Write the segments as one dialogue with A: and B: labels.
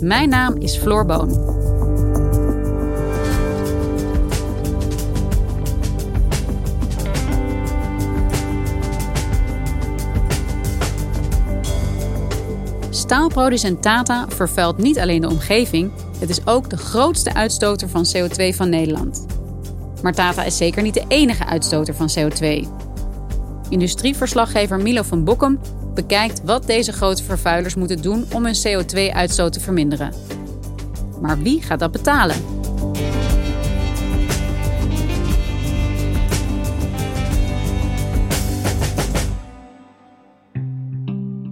A: Mijn naam is Floor Boon. Staalproducent Tata vervuilt niet alleen de omgeving, het is ook de grootste uitstoter van CO2 van Nederland. Maar Tata is zeker niet de enige uitstoter van CO2. Industrieverslaggever Milo van Bokkum bekijkt wat deze grote vervuilers moeten doen om hun CO2-uitstoot te verminderen. Maar wie gaat dat betalen?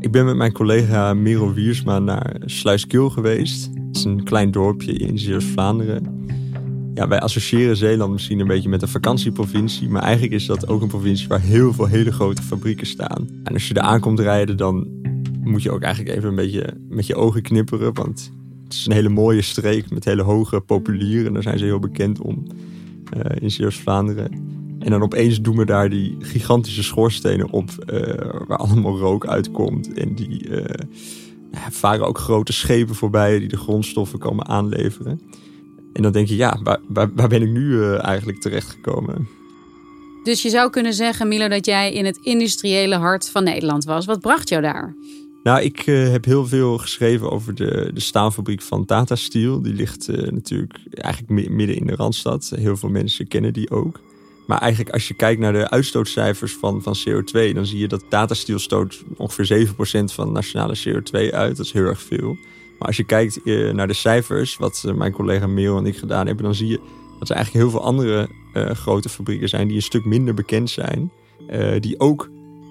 B: Ik ben met mijn collega Merel Wiersma naar Sluiskil geweest. Het is een klein dorpje in Zeeuws-Vlaanderen. Ja, wij associëren Zeeland misschien een beetje met een vakantieprovincie. Maar eigenlijk is dat ook een provincie waar heel veel hele grote fabrieken staan. En als je er aankomt rijden, dan moet je ook eigenlijk even een beetje met je ogen knipperen. Want het is een hele mooie streek met hele hoge populieren. Daar zijn ze heel bekend om uh, in Zeeuws-Vlaanderen. En dan opeens doen we daar die gigantische schoorstenen op, uh, waar allemaal rook uitkomt. En die uh, varen ook grote schepen voorbij die de grondstoffen komen aanleveren. En dan denk je, ja, waar, waar, waar ben ik nu uh, eigenlijk terechtgekomen?
A: Dus je zou kunnen zeggen, Milo, dat jij in het industriële hart van Nederland was. Wat bracht jou daar?
B: Nou, ik heb heel veel geschreven over de, de staalfabriek van Tata Steel. Die ligt natuurlijk eigenlijk midden in de Randstad. Heel veel mensen kennen die ook. Maar eigenlijk als je kijkt naar de uitstootcijfers van, van CO2, dan zie je dat Steel stoot ongeveer 7% van nationale CO2 uit. Dat is heel erg veel. Maar als je kijkt eh, naar de cijfers, wat eh, mijn collega Meel en ik gedaan hebben, dan zie je dat er eigenlijk heel veel andere uh, grote fabrieken zijn die een stuk minder bekend zijn. Die ook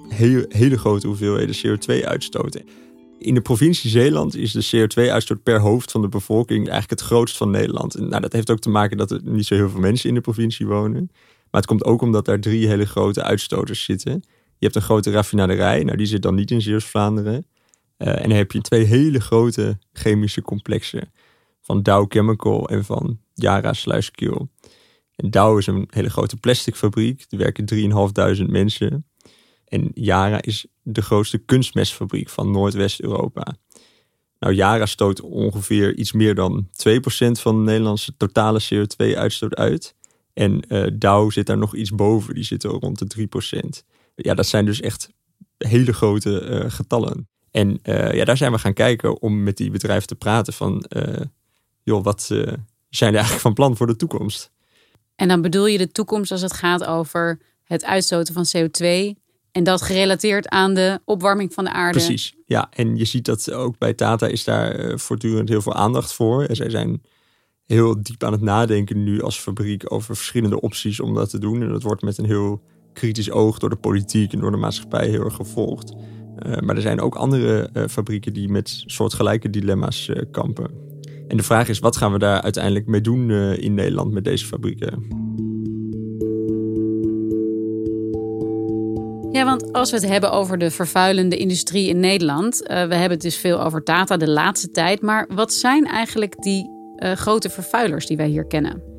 B: heel, hele grote hoeveelheden CO2 uitstoten. In de provincie Zeeland is de CO2-uitstoot per hoofd van de bevolking eigenlijk het grootst van Nederland. Nou, dat heeft ook te maken dat er niet zo heel veel mensen in de provincie wonen. Maar het komt ook omdat daar drie hele grote uitstoters zitten. Je hebt een grote raffinaderij, nou die zit dan niet in Zeeuws-Vlaanderen. Uh, en dan heb je twee hele grote chemische complexen. Van Dow Chemical en van Yara Sluiskil. En Dow is een hele grote plasticfabriek. Er werken 3.500 mensen. En Yara is de grootste kunstmestfabriek van Noordwest-Europa. Nou, Yara stoot ongeveer iets meer dan 2% van de Nederlandse totale CO2-uitstoot uit. En uh, Dow zit daar nog iets boven, die zitten rond de 3%. Ja, dat zijn dus echt hele grote uh, getallen. En uh, ja, daar zijn we gaan kijken om met die bedrijven te praten van, joh, wat zijn er eigenlijk van plan voor de toekomst?
A: En dan bedoel je de toekomst als het gaat over het uitstoten van CO2 en dat gerelateerd aan de opwarming van de aarde.
B: Precies, ja. En je ziet dat ook bij Tata is daar voortdurend heel veel aandacht voor. En zij zijn heel diep aan het nadenken nu als fabriek over verschillende opties om dat te doen. En dat wordt met een heel kritisch oog door de politiek en door de maatschappij heel erg gevolgd. Uh, maar er zijn ook andere uh, fabrieken die met soortgelijke dilemma's uh, kampen. En de vraag is, wat gaan we daar uiteindelijk mee doen in Nederland met deze fabrieken?
A: Ja, want als we het hebben over de vervuilende industrie in Nederland, we hebben het dus veel over Tata de laatste tijd. Maar wat zijn eigenlijk die grote vervuilers die wij hier kennen?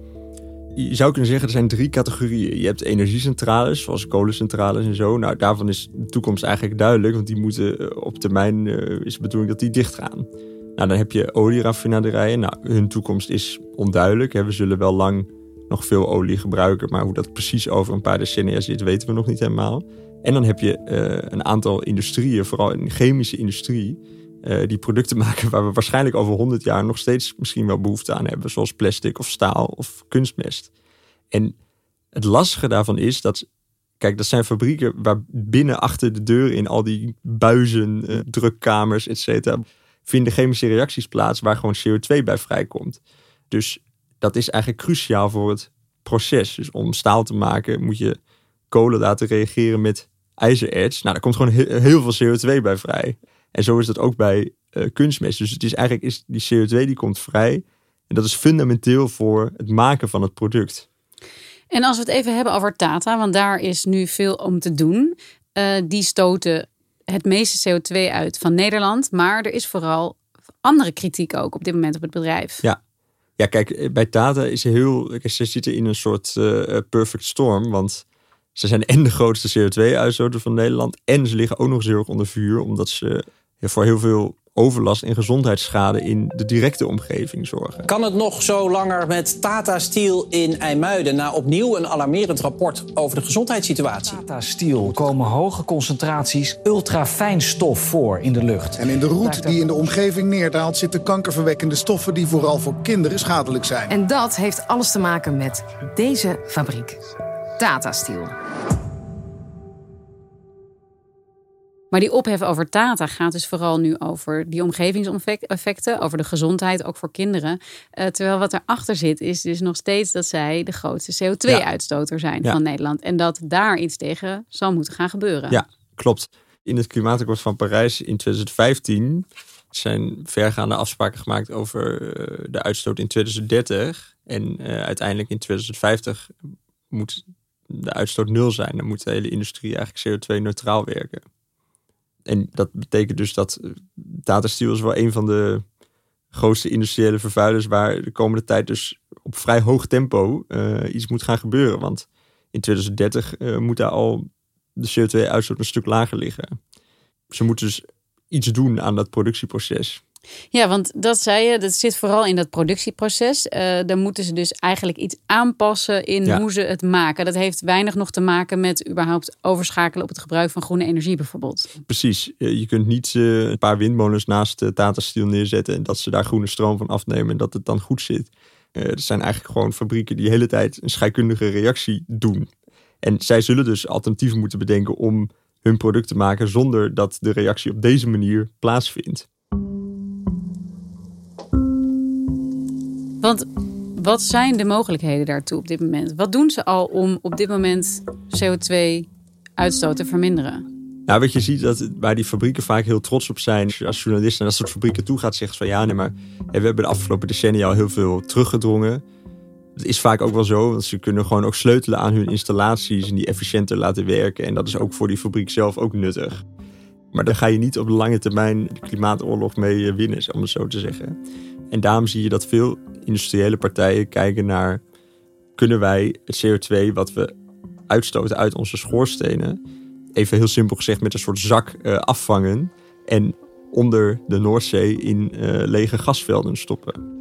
B: Je zou kunnen zeggen, er zijn drie categorieën. Je hebt energiecentrales, zoals kolencentrales en zo. Nou, daarvan is de toekomst eigenlijk duidelijk, want die moeten eh, op termijn, uh, is de bedoeling dat die dicht gaan. Nou, dan heb je olieraffinaderijen. Nou, hun toekomst is onduidelijk. We zullen wel lang nog veel olie gebruiken, maar hoe dat precies over een paar decennia zit, weten we nog niet helemaal. En dan heb je uh, een aantal industrieën, vooral de chemische industrie, eh, die producten maken waar we waarschijnlijk over 100 jaar nog steeds misschien wel behoefte aan hebben, zoals plastic of staal of kunstmest. En het lastige daarvan is dat, kijk, dat zijn fabrieken waar binnen achter de deur in al die buizen, uh, drukkamers, et cetera, vinden chemische reacties plaats waar gewoon CO2 bij vrijkomt. Dus dat is eigenlijk cruciaal voor het proces. Dus om staal te maken moet je kolen laten reageren met ijzererts. Nou, daar komt gewoon heel, veel CO2 bij vrij. En zo is dat ook bij uh, kunstmest. Dus het is eigenlijk is die CO2 die komt vrij. En dat is fundamenteel voor het maken van het product.
A: En als we het even hebben over Tata, want daar is nu veel om te doen. Uh, die stoten het meeste CO2 uit van Nederland. Maar er is vooral andere kritiek ook op dit moment op het bedrijf.
B: Ja, ja kijk, eh, bij Tata is heel. Ze zitten in een soort uh, perfect storm. Want ze zijn en de grootste CO2-uitstoter van Nederland. En ze liggen ook nog erg onder vuur. Omdat ze voor heel veel overlast en gezondheidsschade in de directe omgeving zorgen.
C: Kan het nog zo langer met Tata Steel in IJmuiden... na opnieuw een alarmerend rapport over de gezondheidssituatie?
D: Tata Steel komen hoge concentraties ultrafijn stof voor in de lucht.
E: En in de roet die in de omgeving neerdaalt... zitten kankerverwekkende stoffen die vooral voor kinderen schadelijk zijn.
F: En dat heeft alles te maken met deze fabriek. Tata Steel.
A: Maar die ophef over Tata gaat dus vooral nu over die omgevingseffecten, over de gezondheid, ook voor kinderen. Uh, terwijl wat erachter zit, is dus nog steeds dat zij de grootste CO2-uitstoter zijn van Nederland. En dat daar iets tegen zal moeten gaan gebeuren.
B: Ja, klopt. In het Klimaatakkoord van Parijs in 2015 zijn vergaande afspraken gemaakt over eh, de uitstoot in 2030. En uh, uiteindelijk in 2050 moet de uitstoot nul zijn. Dan moet de hele industrie eigenlijk CO2-neutraal werken. En dat betekent dus dat Tata Steel is wel een van de grootste industriële vervuilers waar de komende tijd dus op vrij hoog tempo uh, iets moet gaan gebeuren. Want in 2030 uh, moet daar al de CO2-uitstoot een stuk lager liggen. Ze moeten dus iets doen aan dat productieproces.
A: Ja, want dat zei je, dat zit vooral in dat productieproces. Uh, dan moeten ze dus eigenlijk iets aanpassen in hoe ze het maken. Dat heeft weinig nog te maken met überhaupt overschakelen op het gebruik van groene energie bijvoorbeeld.
B: Precies, je kunt niet uh, een paar windmolens naast de Tata Steel neerzetten en dat ze daar groene stroom van afnemen en dat het dan goed zit. Er zijn eigenlijk gewoon fabrieken die de hele tijd een scheikundige reactie doen. En zij zullen dus alternatieven moeten bedenken om hun product te maken zonder dat de reactie op deze manier plaatsvindt.
A: Want wat zijn de mogelijkheden daartoe op dit moment? Wat doen ze al om op dit moment CO2-uitstoot te verminderen?
B: Nou, wat je ziet dat waar die fabrieken vaak heel trots op zijn. Als journalist naar dat soort fabrieken toe gaat, zegt van ja, nee, maar we hebben de afgelopen decennia al heel veel teruggedrongen. Dat is vaak ook wel zo, want ze kunnen gewoon ook sleutelen aan hun installaties en die efficiënter laten werken. En dat is ook voor die fabriek zelf ook nuttig. Maar daar ga je niet op de lange termijn de klimaatoorlog mee winnen, om het zo te zeggen. En daarom zie je dat veel industriële partijen kijken naar... kunnen wij het CO2 wat we uitstoten uit onze schoorstenen... even heel simpel gezegd met een soort zak uh, afvangen... en onder de Noordzee in uh, lege gasvelden stoppen.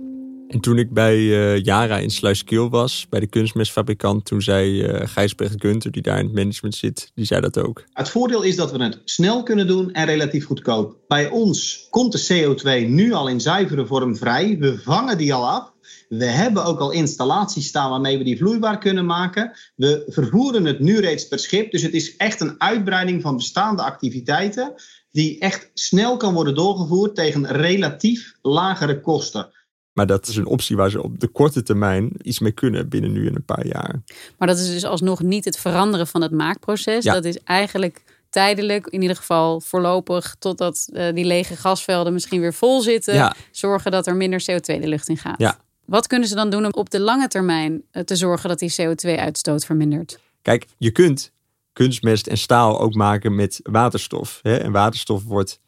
B: En toen ik bij uh, Yara in Sluiskeel was, bij de kunstmestfabrikant, toen zei uh, Gijsbrecht Gunter, die daar in het management zit, die zei dat ook.
G: Het voordeel is dat we het snel kunnen doen en relatief goedkoop. Bij ons komt de CO2 nu al in zuivere vorm vrij. We vangen die al af. We hebben ook al installaties staan waarmee we die vloeibaar kunnen maken. We vervoeren het nu reeds per schip. Dus het is echt een uitbreiding van bestaande activiteiten. Die echt snel kan worden doorgevoerd tegen relatief lagere kosten.
B: Maar dat is een optie waar ze op de korte termijn iets mee kunnen binnen nu en een paar jaar.
A: Maar dat is dus alsnog niet het veranderen van het maakproces. Ja. Dat is eigenlijk tijdelijk, in ieder geval voorlopig, totdat uh, die lege gasvelden misschien weer vol zitten. Ja. Zorgen dat er minder CO2 de lucht in gaat.
B: Ja.
A: Wat kunnen ze dan doen om op de lange termijn uh, te zorgen dat die CO2-uitstoot vermindert?
B: Kijk, je kunt kunstmest en staal ook maken met waterstof. Hè? En waterstof wordt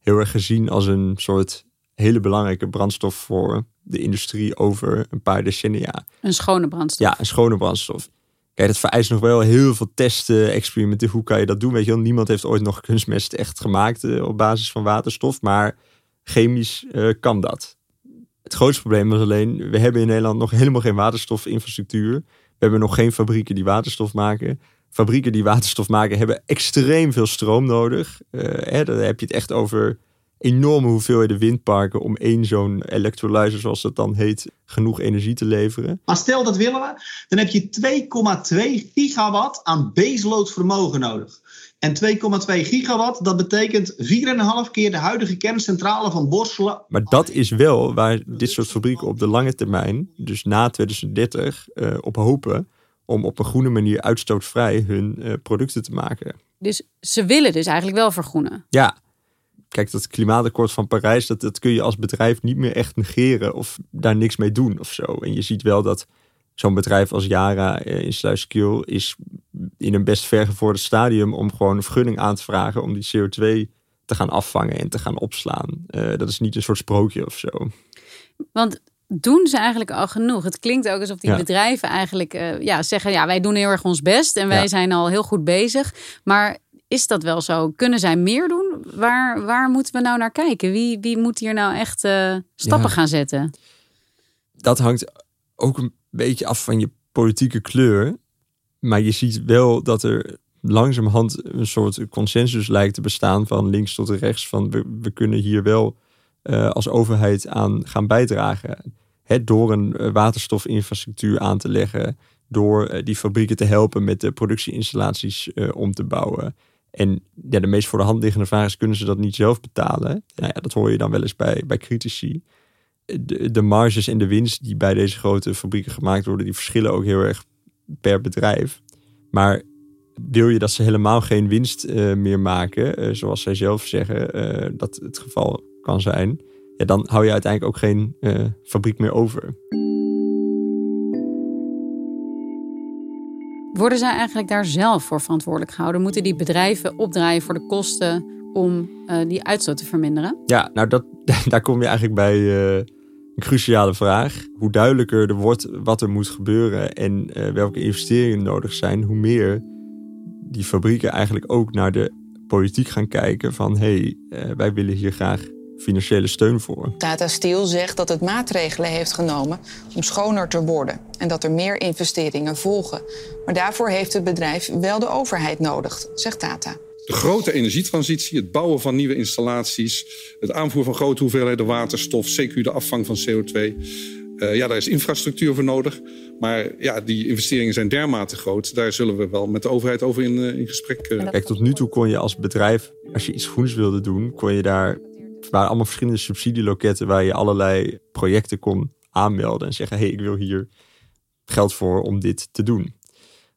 B: heel erg gezien als een soort hele belangrijke brandstof voor de industrie over een paar decennia.
A: Een schone brandstof.
B: Ja, een schone brandstof. Kijk, dat vereist nog wel heel veel testen, experimenten. Hoe kan je dat doen? Weet je wel, niemand heeft ooit nog kunstmest echt gemaakt uh, op basis van waterstof. Maar chemisch uh, kan dat. Het grootste probleem was alleen, we hebben in Nederland nog helemaal geen waterstofinfrastructuur. We hebben nog geen fabrieken die waterstof maken. Fabrieken die waterstof maken hebben extreem veel stroom nodig. Uh, hè, dan heb je het echt over enorme hoeveelheden windparken om één zo'n electrolyzer, zoals dat dan heet, genoeg energie te leveren.
G: Maar stel dat willen we, dan heb je 2,2 gigawatt aan baseload vermogen nodig. En 2,2 gigawatt, dat betekent 4,5 keer de huidige kerncentrale van Borselen.
B: Maar dat is wel waar dit soort fabrieken op de lange termijn, dus na 2030, uh, op hopen om op een groene manier uitstootvrij hun uh, producten te maken.
A: Dus ze willen dus eigenlijk wel vergroenen?
B: Ja. Kijk, dat klimaatakkoord van Parijs, dat, dat kun je als bedrijf niet meer echt negeren of daar niks mee doen of zo. En je ziet wel dat zo'n bedrijf als Yara uh, in Sluiskil is in een best vergevorderd stadium om gewoon een vergunning aan te vragen om die CO2 te gaan afvangen en te gaan opslaan. Uh, dat is niet een soort sprookje of zo.
A: Want doen ze eigenlijk al genoeg? Het klinkt ook alsof die bedrijven eigenlijk uh, ja, zeggen: ja, wij doen heel erg ons best en wij ja. zijn al heel goed bezig. Maar is dat wel zo? Kunnen zij meer doen? Waar, waar moeten we nou naar kijken? Wie, wie moet hier nou echt uh, stappen ja. gaan zetten?
B: Dat hangt ook een beetje af van je politieke kleur. Maar je ziet wel dat er langzamerhand een soort consensus lijkt te bestaan van links tot rechts. Van we, we kunnen hier wel uh, als overheid aan gaan bijdragen. Hè, door een waterstofinfrastructuur aan te leggen. Door uh, die fabrieken te helpen met de productieinstallaties uh, om te bouwen. En ja, de meest voor de hand liggende vraag is: kunnen ze dat niet zelf betalen? Nou ja, dat hoor je dan wel eens bij, bij critici. De, de marges en de winst die bij deze grote fabrieken gemaakt worden, die verschillen ook heel erg per bedrijf. Maar wil je dat ze helemaal geen winst uh, meer maken, uh, zoals zij zelf zeggen uh, dat het geval kan zijn, dan hou je uiteindelijk ook geen fabriek meer over.
A: Worden zij eigenlijk daar zelf voor verantwoordelijk gehouden? Moeten die bedrijven opdraaien voor de kosten om die uitstoot te verminderen?
B: Ja, nou dat, daar kom je eigenlijk bij een cruciale vraag. Hoe duidelijker er wordt wat er moet gebeuren en uh, welke investeringen nodig zijn, hoe meer die fabrieken eigenlijk ook naar de politiek gaan kijken van hé, hey, wij willen hier graag financiële steun voor.
H: Tata Steel zegt dat het maatregelen heeft genomen om schoner te worden en dat er meer investeringen volgen. Maar daarvoor heeft het bedrijf wel de overheid nodig, zegt Tata.
I: De grote energietransitie, het bouwen van nieuwe installaties, het aanvoeren van grote hoeveelheden waterstof, CQ de afvang van CO2. Uh, ja, daar is infrastructuur voor nodig. Maar ja, die investeringen zijn dermate groot. Daar zullen we wel met de overheid over in, uh, in gesprek. Uh...
B: Kijk, tot nu toe kon je als bedrijf, als je iets groens wilde doen, kon je daar. Er waren allemaal verschillende subsidieloketten waar je allerlei projecten kon aanmelden en zeggen: hé, hey, ik wil hier geld voor om dit te doen.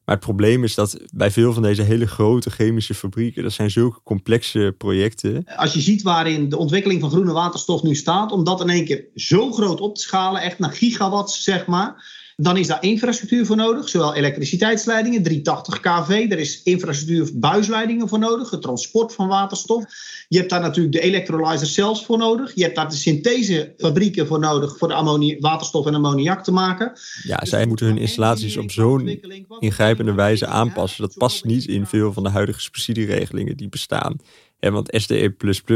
B: Maar het probleem is dat bij veel van deze hele grote chemische fabrieken, dat zijn zulke complexe projecten.
G: Als je ziet waarin de ontwikkeling van groene waterstof nu staat, om dat in één keer zo groot op te schalen, echt naar gigawatts zeg maar. Dan is daar infrastructuur voor nodig, zowel elektriciteitsleidingen, 380 kV. Er is infrastructuur buisleidingen voor nodig, het transport van waterstof. Je hebt daar natuurlijk de electrolyzer zelfs voor nodig. Je hebt daar de synthesefabrieken voor nodig voor de waterstof en ammoniak te maken.
B: Ja, zij moeten hun installaties op zo'n ingrijpende wijze aanpassen. Dat past niet in veel van de huidige subsidieregelingen die bestaan. En want SDE,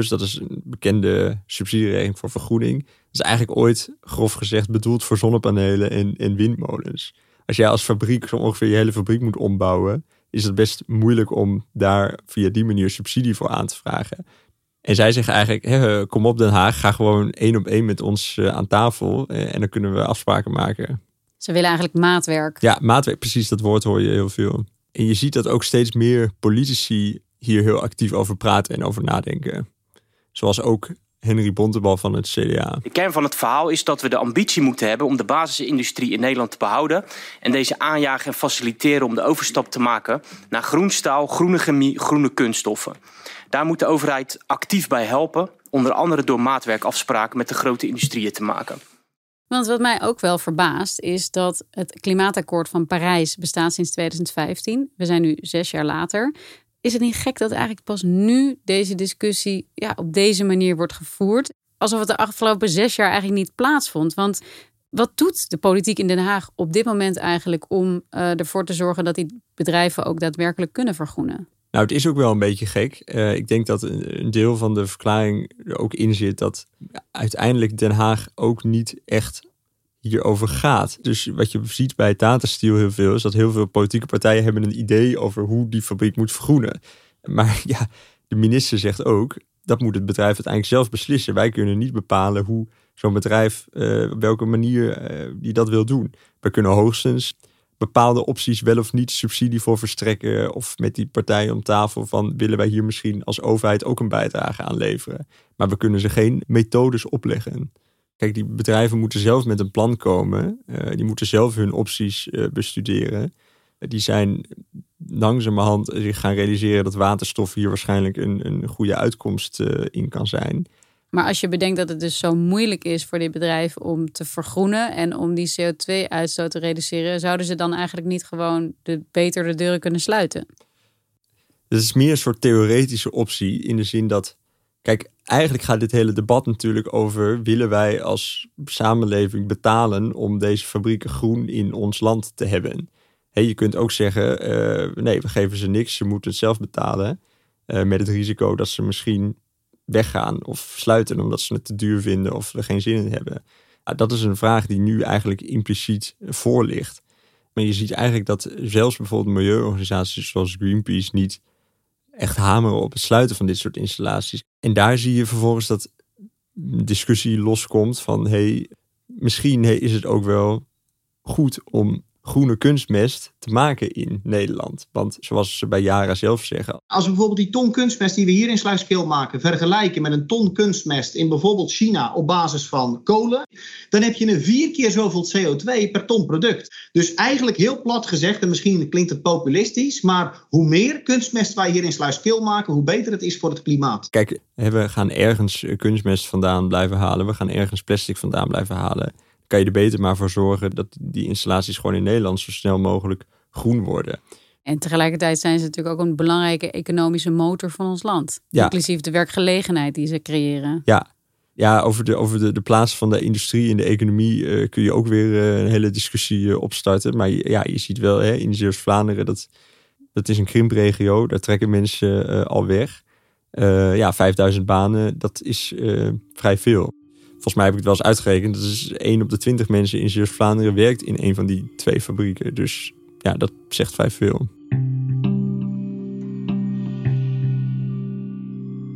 B: dat is een bekende subsidieregeling voor vergroening. Dat is eigenlijk ooit, grof gezegd, bedoeld voor zonnepanelen en, en windmolens. Als jij als fabriek zo ongeveer je hele fabriek moet ombouwen, is het best moeilijk om daar via die manier subsidie voor aan te vragen. En zij zeggen eigenlijk: hé, kom op Den Haag, ga gewoon één op één met ons uh, aan tafel uh, en dan kunnen we afspraken maken.
A: Ze willen eigenlijk maatwerk.
B: Ja, maatwerk, precies dat woord hoor je heel veel. En je ziet dat ook steeds meer politici hier heel actief over praten en over nadenken. Zoals ook Henry Bontebal van het CDA.
J: De kern van het verhaal is dat we de ambitie moeten hebben om de basisindustrie in Nederland te behouden. En deze aanjagen en faciliteren om de overstap te maken naar groenstaal, groene chemie, groene kunststoffen. Daar moet de overheid actief bij helpen, onder andere door maatwerkafspraken met de grote industrieën te maken.
A: Want wat mij ook wel verbaast is dat het klimaatakkoord van Parijs bestaat sinds 2015. We zijn nu zes jaar later. Is het niet gek dat eigenlijk pas nu deze discussie ja, op deze manier wordt gevoerd? Alsof het de afgelopen zes jaar eigenlijk niet plaatsvond. Want wat doet de politiek in Den Haag op dit moment eigenlijk om uh, ervoor te zorgen dat die bedrijven ook daadwerkelijk kunnen vergroenen?
B: Nou, het is ook wel een beetje gek. Uh, ik denk dat een deel van de verklaring er ook in zit dat uiteindelijk Den Haag ook niet echt hierover gaat. Dus wat je ziet bij Tata Steel heel veel is dat heel veel politieke partijen hebben een idee over hoe die fabriek moet vergroenen. Maar ja, de minister zegt ook, dat moet het bedrijf uiteindelijk zelf beslissen. Wij kunnen niet bepalen hoe zo'n bedrijf, uh, op welke manier uh, die dat wil doen. We kunnen hoogstens bepaalde opties wel of niet subsidie voor verstrekken. Of met die partijen om tafel van willen wij hier misschien als overheid ook een bijdrage aan leveren. Maar we kunnen ze geen methodes opleggen. Kijk, die bedrijven moeten zelf met een plan komen. Uh, die moeten zelf hun opties bestuderen. die zijn langzamerhand zich gaan realiseren dat waterstof hier waarschijnlijk een, een goede uitkomst in kan zijn.
A: Maar als je bedenkt dat het dus zo moeilijk is voor dit bedrijf om te vergroenen en om die CO2-uitstoot te reduceren, zouden ze dan eigenlijk niet gewoon de, beter de deuren kunnen sluiten?
B: Het is meer een soort theoretische optie in de zin dat, kijk, eigenlijk gaat dit hele debat natuurlijk over willen wij als samenleving betalen om deze fabrieken groen in ons land te hebben. Hey, je kunt ook zeggen, uh, nee, we geven ze niks, ze moeten het zelf betalen. Uh, met het risico dat ze misschien weggaan of sluiten omdat ze het te duur vinden of er geen zin in hebben? dat is een vraag die nu eigenlijk impliciet voor ligt. Maar je ziet eigenlijk dat zelfs bijvoorbeeld milieuorganisaties zoals Greenpeace niet echt hameren op het sluiten van dit soort installaties. En daar zie je vervolgens dat discussie loskomt van hey, misschien is het ook wel goed om groene kunstmest te maken in Nederland. Want zoals ze bij Jara zelf zeggen.
G: Als we bijvoorbeeld die ton kunstmest die we hier in Sluiskeel maken vergelijken met een ton kunstmest in bijvoorbeeld China op basis van kolen, dan heb je een vier keer zoveel CO2 per ton product. Dus eigenlijk heel plat gezegd, en misschien klinkt het populistisch, maar hoe meer kunstmest wij hier in Sluiskeel maken, hoe beter het is voor het klimaat.
B: Kijk, we gaan ergens kunstmest vandaan blijven halen, we gaan ergens plastic vandaan blijven halen kan je er beter maar voor zorgen dat die installaties gewoon in Nederland zo snel mogelijk groen worden.
A: En tegelijkertijd zijn ze natuurlijk ook een belangrijke economische motor van ons land. Ja. Inclusief de werkgelegenheid die ze creëren.
B: Ja, ja over, de, over de, de plaats van de industrie in de economie uh, kun je ook weer uh, een hele discussie uh, opstarten. Maar ja, je ziet wel hè, in Zeeuws-Vlaanderen, dat, dat is een krimpregio. Daar trekken mensen al weg. ja, 5000 banen, dat is vrij veel. Volgens mij heb ik het wel eens uitgerekend. Dat is 1 op de 20 mensen in Zeeuws-Vlaanderen werkt in een van die twee fabrieken. Dus ja, dat zegt vrij veel.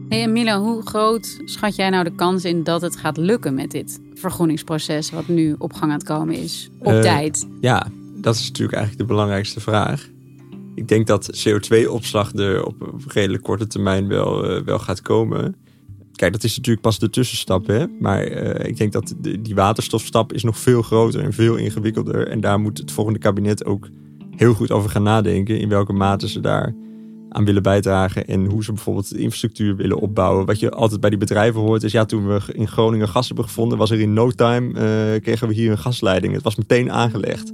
A: Hey Milo, hoe groot schat jij nou de kans in dat het gaat lukken met dit vergroeningsproces wat nu op gang aan het komen is? Op uh, tijd?
B: Ja, dat is natuurlijk eigenlijk de belangrijkste vraag. Ik denk dat CO2-opslag er op redelijk korte termijn wel, uh, wel gaat komen. Kijk, dat is natuurlijk pas de tussenstap. Hè? Maar uh, ik denk dat die waterstofstap is nog veel groter en veel ingewikkelder. En daar moet het volgende kabinet ook heel goed over gaan nadenken. In welke mate ze daar aan willen bijdragen. En hoe ze bijvoorbeeld de infrastructuur willen opbouwen. Wat je altijd bij die bedrijven hoort is... ja, toen we in Groningen gas hebben gevonden... was er in no time, uh, kregen we hier een gasleiding. Het was meteen aangelegd.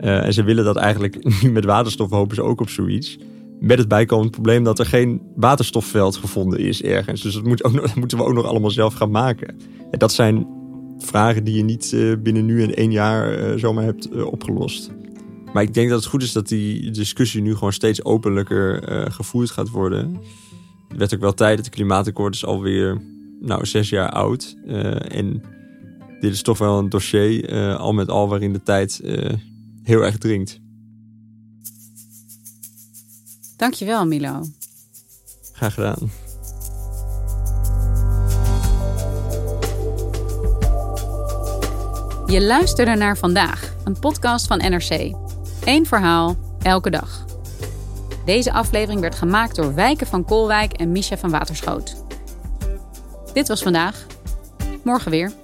B: Uh, en ze willen dat eigenlijk nu met waterstof hopen ze ook op zoiets. Met het bijkomend probleem dat er geen waterstofveld gevonden is ergens. Dus dat, ook nog, moeten we ook nog allemaal zelf gaan maken. En dat zijn vragen die je niet uh, binnen nu en één jaar uh, zomaar hebt uh, opgelost. Maar ik denk dat het goed is dat die discussie nu gewoon steeds openlijker gevoerd gaat worden. Het werd ook wel tijd, het klimaatakkoord is alweer nou, zes jaar oud. en dit is toch wel een dossier, al met al, waarin de tijd heel erg dringt.
A: Dankjewel, Milo.
B: Graag gedaan.
A: Je luisterde naar vandaag, een podcast van NRC. Eén verhaal, elke dag. Deze aflevering werd gemaakt door Wijken van Kolwijk en Misha van Waterschoot. Dit was vandaag. Morgen weer.